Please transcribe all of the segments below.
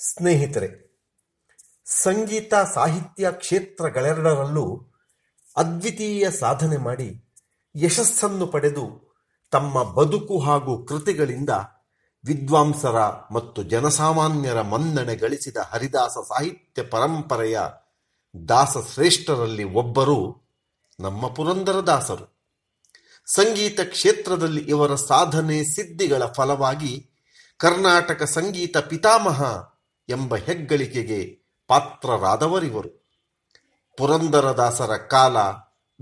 ಸ್ನೇಹಿತರೆ, ಸಂಗೀತ ಸಾಹಿತ್ಯ ಕ್ಷೇತ್ರಗಳೆರಡರಲ್ಲೂ ಅದ್ವಿತೀಯ ಸಾಧನೆ ಮಾಡಿ ಯಶಸ್ಸನ್ನು ಪಡೆದು ತಮ್ಮ ಬದುಕು ಹಾಗೂ ಕೃತಿಗಳಿಂದ ವಿದ್ವಾಂಸರ ಮತ್ತು ಜನಸಾಮಾನ್ಯರ ಮನ್ನಣೆ ಗಳಿಸಿದ ಹರಿದಾಸ ಸಾಹಿತ್ಯ ಪರಂಪರೆಯ ದಾಸಶ್ರೇಷ್ಠರಲ್ಲಿ ಒಬ್ಬರು ನಮ್ಮ ಪುರಂದರದಾಸರು ಸಂಗೀತ ಕ್ಷೇತ್ರದಲ್ಲಿ ಇವರ ಸಾಧನೆ ಸಿದ್ಧಿಗಳ ಫಲವಾಗಿ ಕರ್ನಾಟಕ ಸಂಗೀತ ಪಿತಾಮಹ ಎಂಬ ಹೆಗ್ಗಳಿಕೆಗೆ ಪಾತ್ರರಾದವರಿವರು. ಪುರಂದರದಾಸರ ಕಾಲ,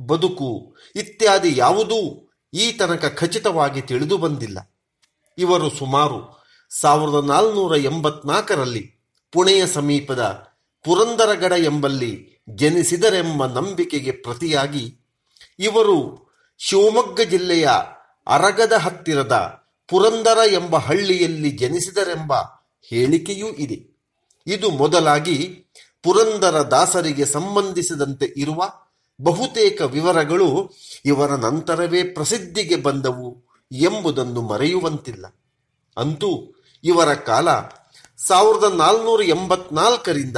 ಬದುಕು ಇತ್ಯಾದಿ ಯಾವುದೂ ಈ ತನಕ ಖಚಿತವಾಗಿ ತಿಳಿದು ಬಂದಿಲ್ಲ. ಇವರು ಸುಮಾರು ಸಾವಿರದ ನಾಲ್ನೂರ ಎಂಬತ್ನಾಲ್ಕರಲ್ಲಿ ಪುಣೆಯ ಸಮೀಪದ ಪುರಂದರಗಡ ಎಂಬಲ್ಲಿ ಜನಿಸಿದರೆಂಬ ನಂಬಿಕೆಗೆ ಪ್ರತಿಯಾಗಿ ಇವರು ಶಿವಮೊಗ್ಗ ಜಿಲ್ಲೆಯ ಅರಗದ ಹತ್ತಿರದ ಪುರಂದರ ಎಂಬ ಹಳ್ಳಿಯಲ್ಲಿ ಜನಿಸಿದರೆಂಬ ಹೇಳಿಕೆಯೂ ಇದೆ. ಇದು ಮೊದಲಾಗಿ ಪುರಂದರ ದಾಸರಿಗೆ ಸಂಬಂಧಿಸಿದಂತೆ ಇರುವ ಬಹುತೇಕ ವಿವರಗಳು ಇವರ ನಂತರವೇ ಪ್ರಸಿದ್ಧಿಗೆ ಬಂದವು ಎಂಬುದನ್ನು ಮರೆಯುವಂತಿಲ್ಲ. ಅಂತೂ ಇವರ ಕಾಲ ಸಾವಿರದ ನಾಲ್ನೂರ ಎಂಬತ್ನಾಲ್ಕರಿಂದ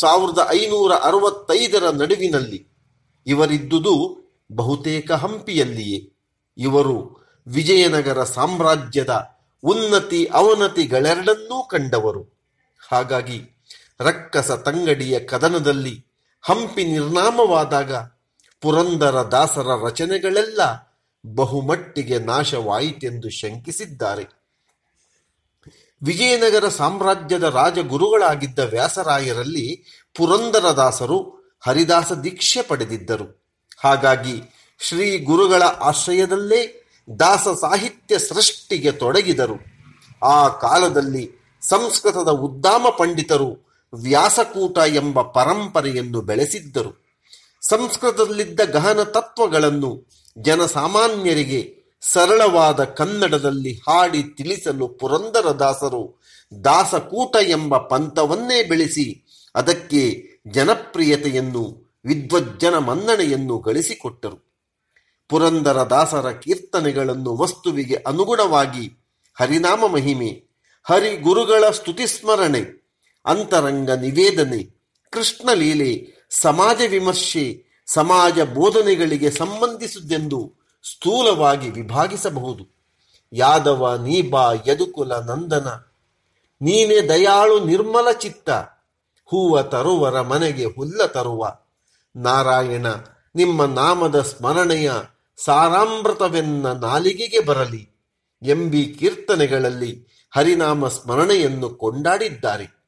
ಸಾವಿರದ ಐನೂರ ಅರವತ್ತೈದರ ನಡುವಿನಲ್ಲಿ ಇವರಿದ್ದುದು ಬಹುತೇಕ ಹಂಪಿಯಲ್ಲಿಯೇ. ಇವರು ವಿಜಯನಗರ ಸಾಮ್ರಾಜ್ಯದ ಉನ್ನತಿ ಅವನತಿಗಳೆರಡನ್ನೂ ಕಂಡವರು. ಹಾಗಾಗಿ ರಕ್ಕಸ ತಂಗಡಿಯ ಕದನದಲ್ಲಿ ಹಂಪಿ ನಿರ್ನಾಮವಾದಾಗ ಪುರಂದರ ದಾಸರ ರಚನೆಗಳೆಲ್ಲ ಬಹುಮಟ್ಟಿಗೆ ನಾಶವಾಯಿತೆಂದು ಶಂಕಿಸಿದ್ದಾರೆ. ವಿಜಯನಗರ ಸಾಮ್ರಾಜ್ಯದ ರಾಜಗುರುಗಳಾಗಿದ್ದ ವ್ಯಾಸರಾಯರಲ್ಲಿ ಪುರಂದರದಾಸರು ಹರಿದಾಸ ದೀಕ್ಷೆ ಪಡೆದಿದ್ದರು. ಹಾಗಾಗಿ ಶ್ರೀ ಗುರುಗಳ ಆಶ್ರಯದಲ್ಲೇ ದಾಸ ಸಾಹಿತ್ಯ ಸೃಷ್ಟಿಗೆ ತೊಡಗಿದರು. ಆ ಕಾಲದಲ್ಲಿ ಸಂಸ್ಕೃತದ ಉದ್ದಾಮ ಪಂಡಿತರು ವ್ಯಾಸಕೂಟ ಎಂಬ ಪರಂಪರೆಯನ್ನು ಬೆಳೆಸಿದ್ದರು. ಸಂಸ್ಕೃತದಲ್ಲಿದ್ದ ಗಹನ ತತ್ವಗಳನ್ನು ಜನಸಾಮಾನ್ಯರಿಗೆ ಸರಳವಾದ ಕನ್ನಡದಲ್ಲಿ ಹಾಡಿ ತಿಳಿಸಲು ಪುರಂದರದಾಸರು ದಾಸಕೂಟ ಎಂಬ ಪಂಥವನ್ನೇ ಬೆಳೆಸಿ ಅದಕ್ಕೆ ಜನಪ್ರಿಯತೆಯನ್ನು, ವಿದ್ವಜ್ಜನ ಮನ್ನಣೆಯನ್ನು ಗಳಿಸಿಕೊಟ್ಟರು. ಪುರಂದರದಾಸರ ಕೀರ್ತನೆಗಳನ್ನು ವಸ್ತುವಿಗೆ ಅನುಗುಣವಾಗಿ ಹರಿನಾಮ ಮಹಿಮೆ ಹರಿ ಗುರುಗಳ ಸ್ತುತಿಸ್ಮರಣೆ ಅಂತರಂಗ ನಿವೇದನೆ, ಕೃಷ್ಣ ಲೀಲೆ, ಸಮಾಜ ವಿಮರ್ಶೆ, ಸಮಾಜ ಬೋಧನೆಗಳಿಗೆ ಸಂಬಂಧಿಸಿದ್ದೆಂದು ಸ್ಥೂಲವಾಗಿ ವಿಭಾಗಿಸಬಹುದು. ಯಾದವ, ನೀಬಾ, ಯದುಕುಲ, ನಂದನ, ನೀನೆ ದಯಾಳು, ನಿರ್ಮಲ ಚಿತ್ತ, ಹೂವ ತರುವರ ಮನೆಗೆ ಹುಲ್ಲ ತರುವ. ನಾರಾಯಣ, ನಿಮ್ಮ ನಾಮದ ಸ್ಮರಣೆಯ ಸಾರಾಮೃತವೆನ್ನ ನಾಲಿಗೆಗೆ ಬರಲಿ. ಎಂಬಿ ಕೀರ್ತನೆಗಳಲ್ಲಿ ಹರಿನಾಮ ಸ್ಮರಣೆಯನ್ನು ಕೊಂಡಾಡಿದ್ದಾರೆ.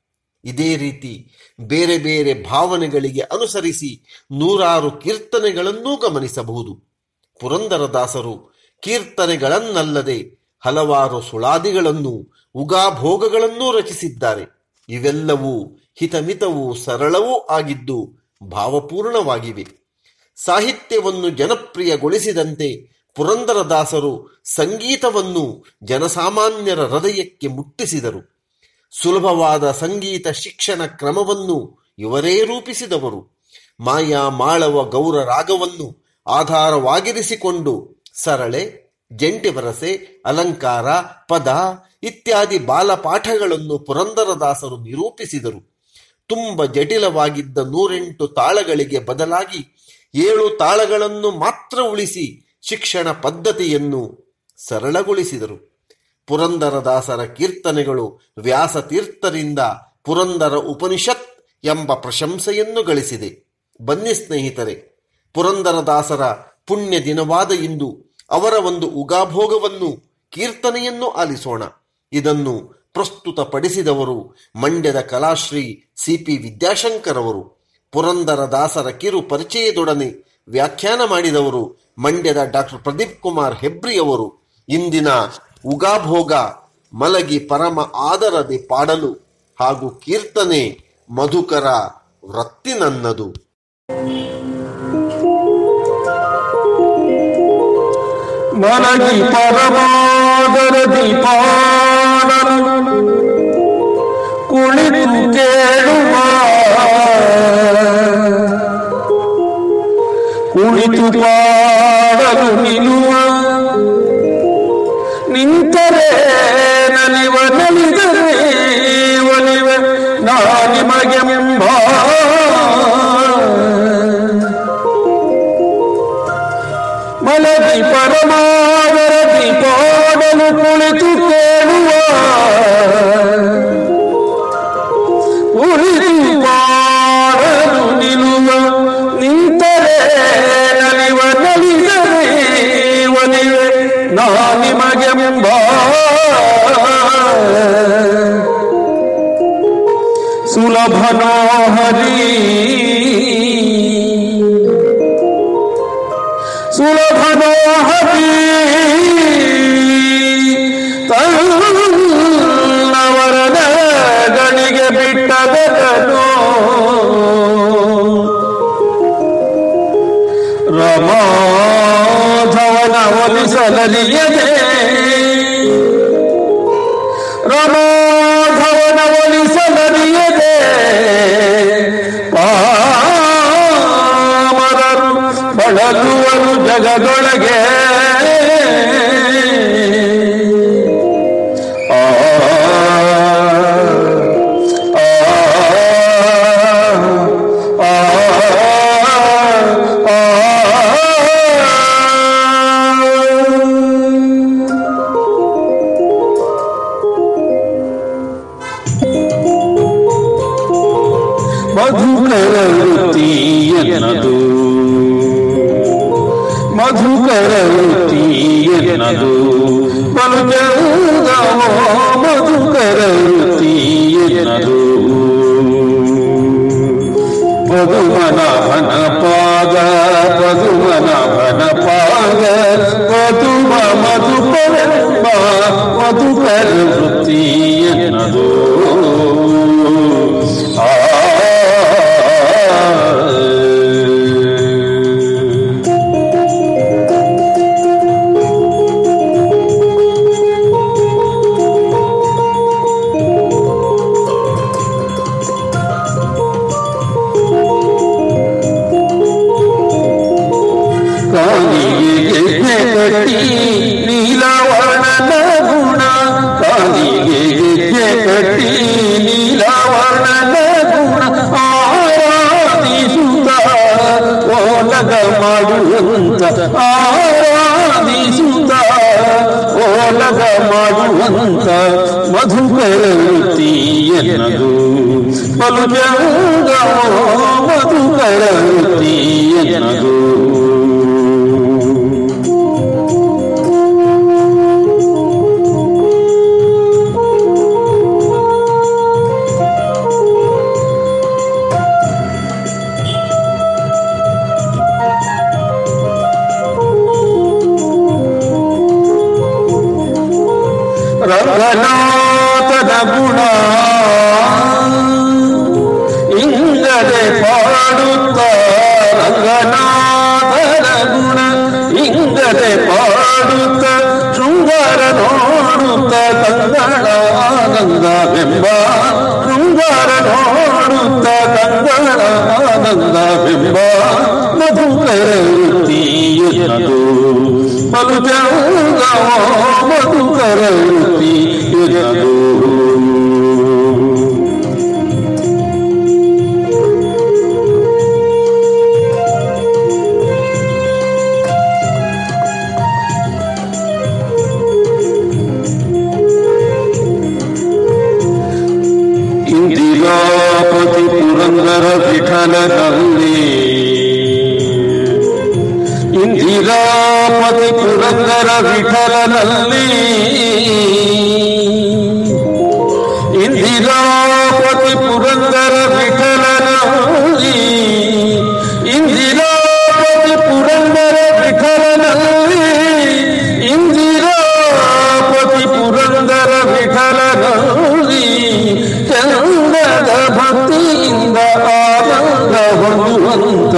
ಇದೇ ರೀತಿ ಬೇರೆ ಬೇರೆ ಭಾವನೆಗಳಿಗೆ ಅನುಸರಿಸಿ ನೂರಾರು ಕೀರ್ತನೆಗಳನ್ನೂ ಗಮನಿಸಬಹುದು. ಪುರಂದರದಾಸರು ಕೀರ್ತನೆಗಳನ್ನಲ್ಲದೆ ಹಲವಾರು ಸುಳಾದಿಗಳನ್ನು, ಉಗಾಭೋಗಗಳನ್ನೂ ರಚಿಸಿದ್ದಾರೆ. ಇವೆಲ್ಲವೂ ಹಿತಮಿತವೂ ಸರಳವೂ ಆಗಿದ್ದು ಭಾವಪೂರ್ಣವಾಗಿವೆ. ಸಾಹಿತ್ಯವನ್ನು ಜನಪ್ರಿಯಗೊಳಿಸಿದಂತೆ ಪುರಂದರದಾಸರು ಸಂಗೀತವನ್ನು ಜನಸಾಮಾನ್ಯರ ಹೃದಯಕ್ಕೆ ಮುಟ್ಟಿಸಿದರು. ಸುಲಭವಾದ ಸಂಗೀತ ಶಿಕ್ಷಣ ಕ್ರಮವನ್ನು ಇವರೇ ರೂಪಿಸಿದವರು. ಮಾಯಾ ಮಾಳವ ಗೌರ ರಾಗವನ್ನು ಆಧಾರವಾಗಿರಿಸಿಕೊಂಡು ಸರಳೆ ಜಂಟಿ ವರಸೆ ಅಲಂಕಾರ, ಪದ ಇತ್ಯಾದಿ ಬಾಲಪಾಠಗಳನ್ನು ಪುರಂದರದಾಸರು ನಿರೂಪಿಸಿದರು. ತುಂಬ ಜಟಿಲವಾಗಿದ್ದ ನೂರೆಂಟು ತಾಳಗಳಿಗೆ ಬದಲಾಗಿ ಏಳು ತಾಳಗಳನ್ನು ಮಾತ್ರ ಉಳಿಸಿ ಶಿಕ್ಷಣ ಪದ್ಧತಿಯನ್ನು ಸರಳಗೊಳಿಸಿದರು. ಪುರಂದರದಾಸರ ಕೀರ್ತನೆಗಳು ವ್ಯಾಸತೀರ್ಥರಿಂದ ಪುರಂದರ ಉಪನಿಷತ್ ಎಂಬ ಪ್ರಶಂಸೆಯನ್ನು ಗಳಿಸಿದೆ. ಬನ್ನಿ ಸ್ನೇಹಿತರೆ ಪುರಂದರದಾಸರ ಪುಣ್ಯ ದಿನವಾದ ಇಂದು ಅವರ ಒಂದು ಉಗಾಭೋಗವನ್ನು ಕೀರ್ತನೆಯನ್ನು ಆಲಿಸೋಣ. ಇದನ್ನು ಪ್ರಸ್ತುತಪಡಿಸಿದವರು ಮಂಡ್ಯದ ಕಲಾಶ್ರೀ ಸಿಪಿ ವಿದ್ಯಾಶಂಕರ್ ಅವರು ಪುರಂದರದಾಸರ ಕಿರು ಪರಿಚಯದೊಡನೆ ವ್ಯಾಖ್ಯಾನ ಮಾಡಿದವರು ಮಂಡ್ಯದ ಡಾಕ್ಟರ್ ಪ್ರದೀಪ್ ಕುಮಾರ್ ಹೆಬ್ರಿಯವರು ಇಂದಿನ ಉಗಾಭೋಗ ಮಲಗಿ ಪರಮ ಆದರದೆ ಪಾಡಲು ಹಾಗೂ ಕೀರ್ತನೆ ಮಧುಕರ ವೃತ್ತಿನನ್ನದು. ಮಲಗಿ ಪರಮಾದರದಿ ಪಾಡಲು ಕುಳಿತು ಕೇಳುವ ಕುಳಿತು ಪಾಡಲು ಕರುಣಿನುವ. ನಿಂತರೆ ನಲಿವ ನಲಿದರೆ ಒಲಿವೆ. ನಾ ನಿಮಗೆಂಬ ಮಲಗಿ ಪರಮಾವರ ದೀಪೋಡಲು ಕುಳಿತು ಕೇಳುವ. सुलभ नो हरी ಬಳಲುವರು ಜಗದೊಳಗೆ. ಮಧುಕರ ವೃತ್ತಿ ಎನ್ನದು ಪದುಮನ ಭನ ಪಾದ ಪದುಮನ ಭನ ಪಾದ ಪದುಮ ಮಧುಕರ ಮಧುಕರ ವೃತ್ತಿ ಕಾಲಿಗೆ ಗೆಜ್ಜೆ ಕಟ್ಟಿ ನೀಲವರ್ಣನ ಗುಣ ಕಾಲಿಗೆ ಗೆಜ್ಜೆ ಕಟ್ಟಿ ನೀಲವರ್ಣನ ಗುಣ ಆರಾಧಿಸುತ್ತ ಓಲಗ ಮಾಡುವಂತ ಆರಾಧಿಸುತ್ತ ಓಲಗ ಮಾಡುವಂತ ಮಧುಕರ ವೃತ್ತಿ ಎನ್ನದು ಬಲು ಚಂದವೋ ಮಧುಕರ ರಂಗನಾಥನ ಗುಣ. ಇಂಗದೆ ಪಾಡುತ್ತ ರಂಗನಾಥನ ಗುಣ. ಇಂಗದೆ ಪಾಡುತ್ತ ಶೃಂಗಾರ ನೋಡುತ್ತ ಕಂಗಳ ಆನಂದವೆಂಬ ಶೃಂಗಾರ ನೋಡುತ್ತ ಕಂಗಳ ಆನಂದವೆಂಬ ಮಧು ವೃತ್ತಿ ಮಧು ಬಲು ಚಂದವೋ ಮಧುಕರ ವೃತ್ತಿ ಎನ್ನದು ಇಂದಿರಾಪತಿ ಪುರಂದರ ವಿಠಲನಲ್ಲಿ ಇಂದಿರಾಪತಿ ಪುರಂದರ ವಿಠಲನಲ್ಲಿ ಇಂದಿರಾಪತಿ ಪುರಂದರ ವಿಠಲನಲ್ಲಿ ಇಂದಿರಾಪತಿ ಪುರಂದರ ವಿಠಲನಲ್ಲಿ ಇಂದಿರಾಪತಿ ಪುರಂದರ ವಿಠಲನಲ್ಲಿ ಚಂದದ ಭಕ್ತಿಯಿಂದ ಆನಂದ ಹೊಂದುವಂತ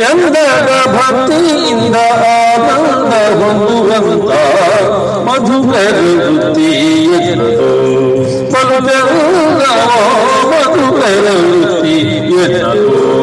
ಚಂದದ ಭಕ್ತಿಯಿಂದ ಆನಂದ ಹೊಂದುವಂತ ಮಧುಕರ ವೃತ್ತಿ ಎನ್ನದು ಬಲು ಚಂದವೋ ಮಧುಕರ ವೃತ್ತಿ ಎನ್ನದು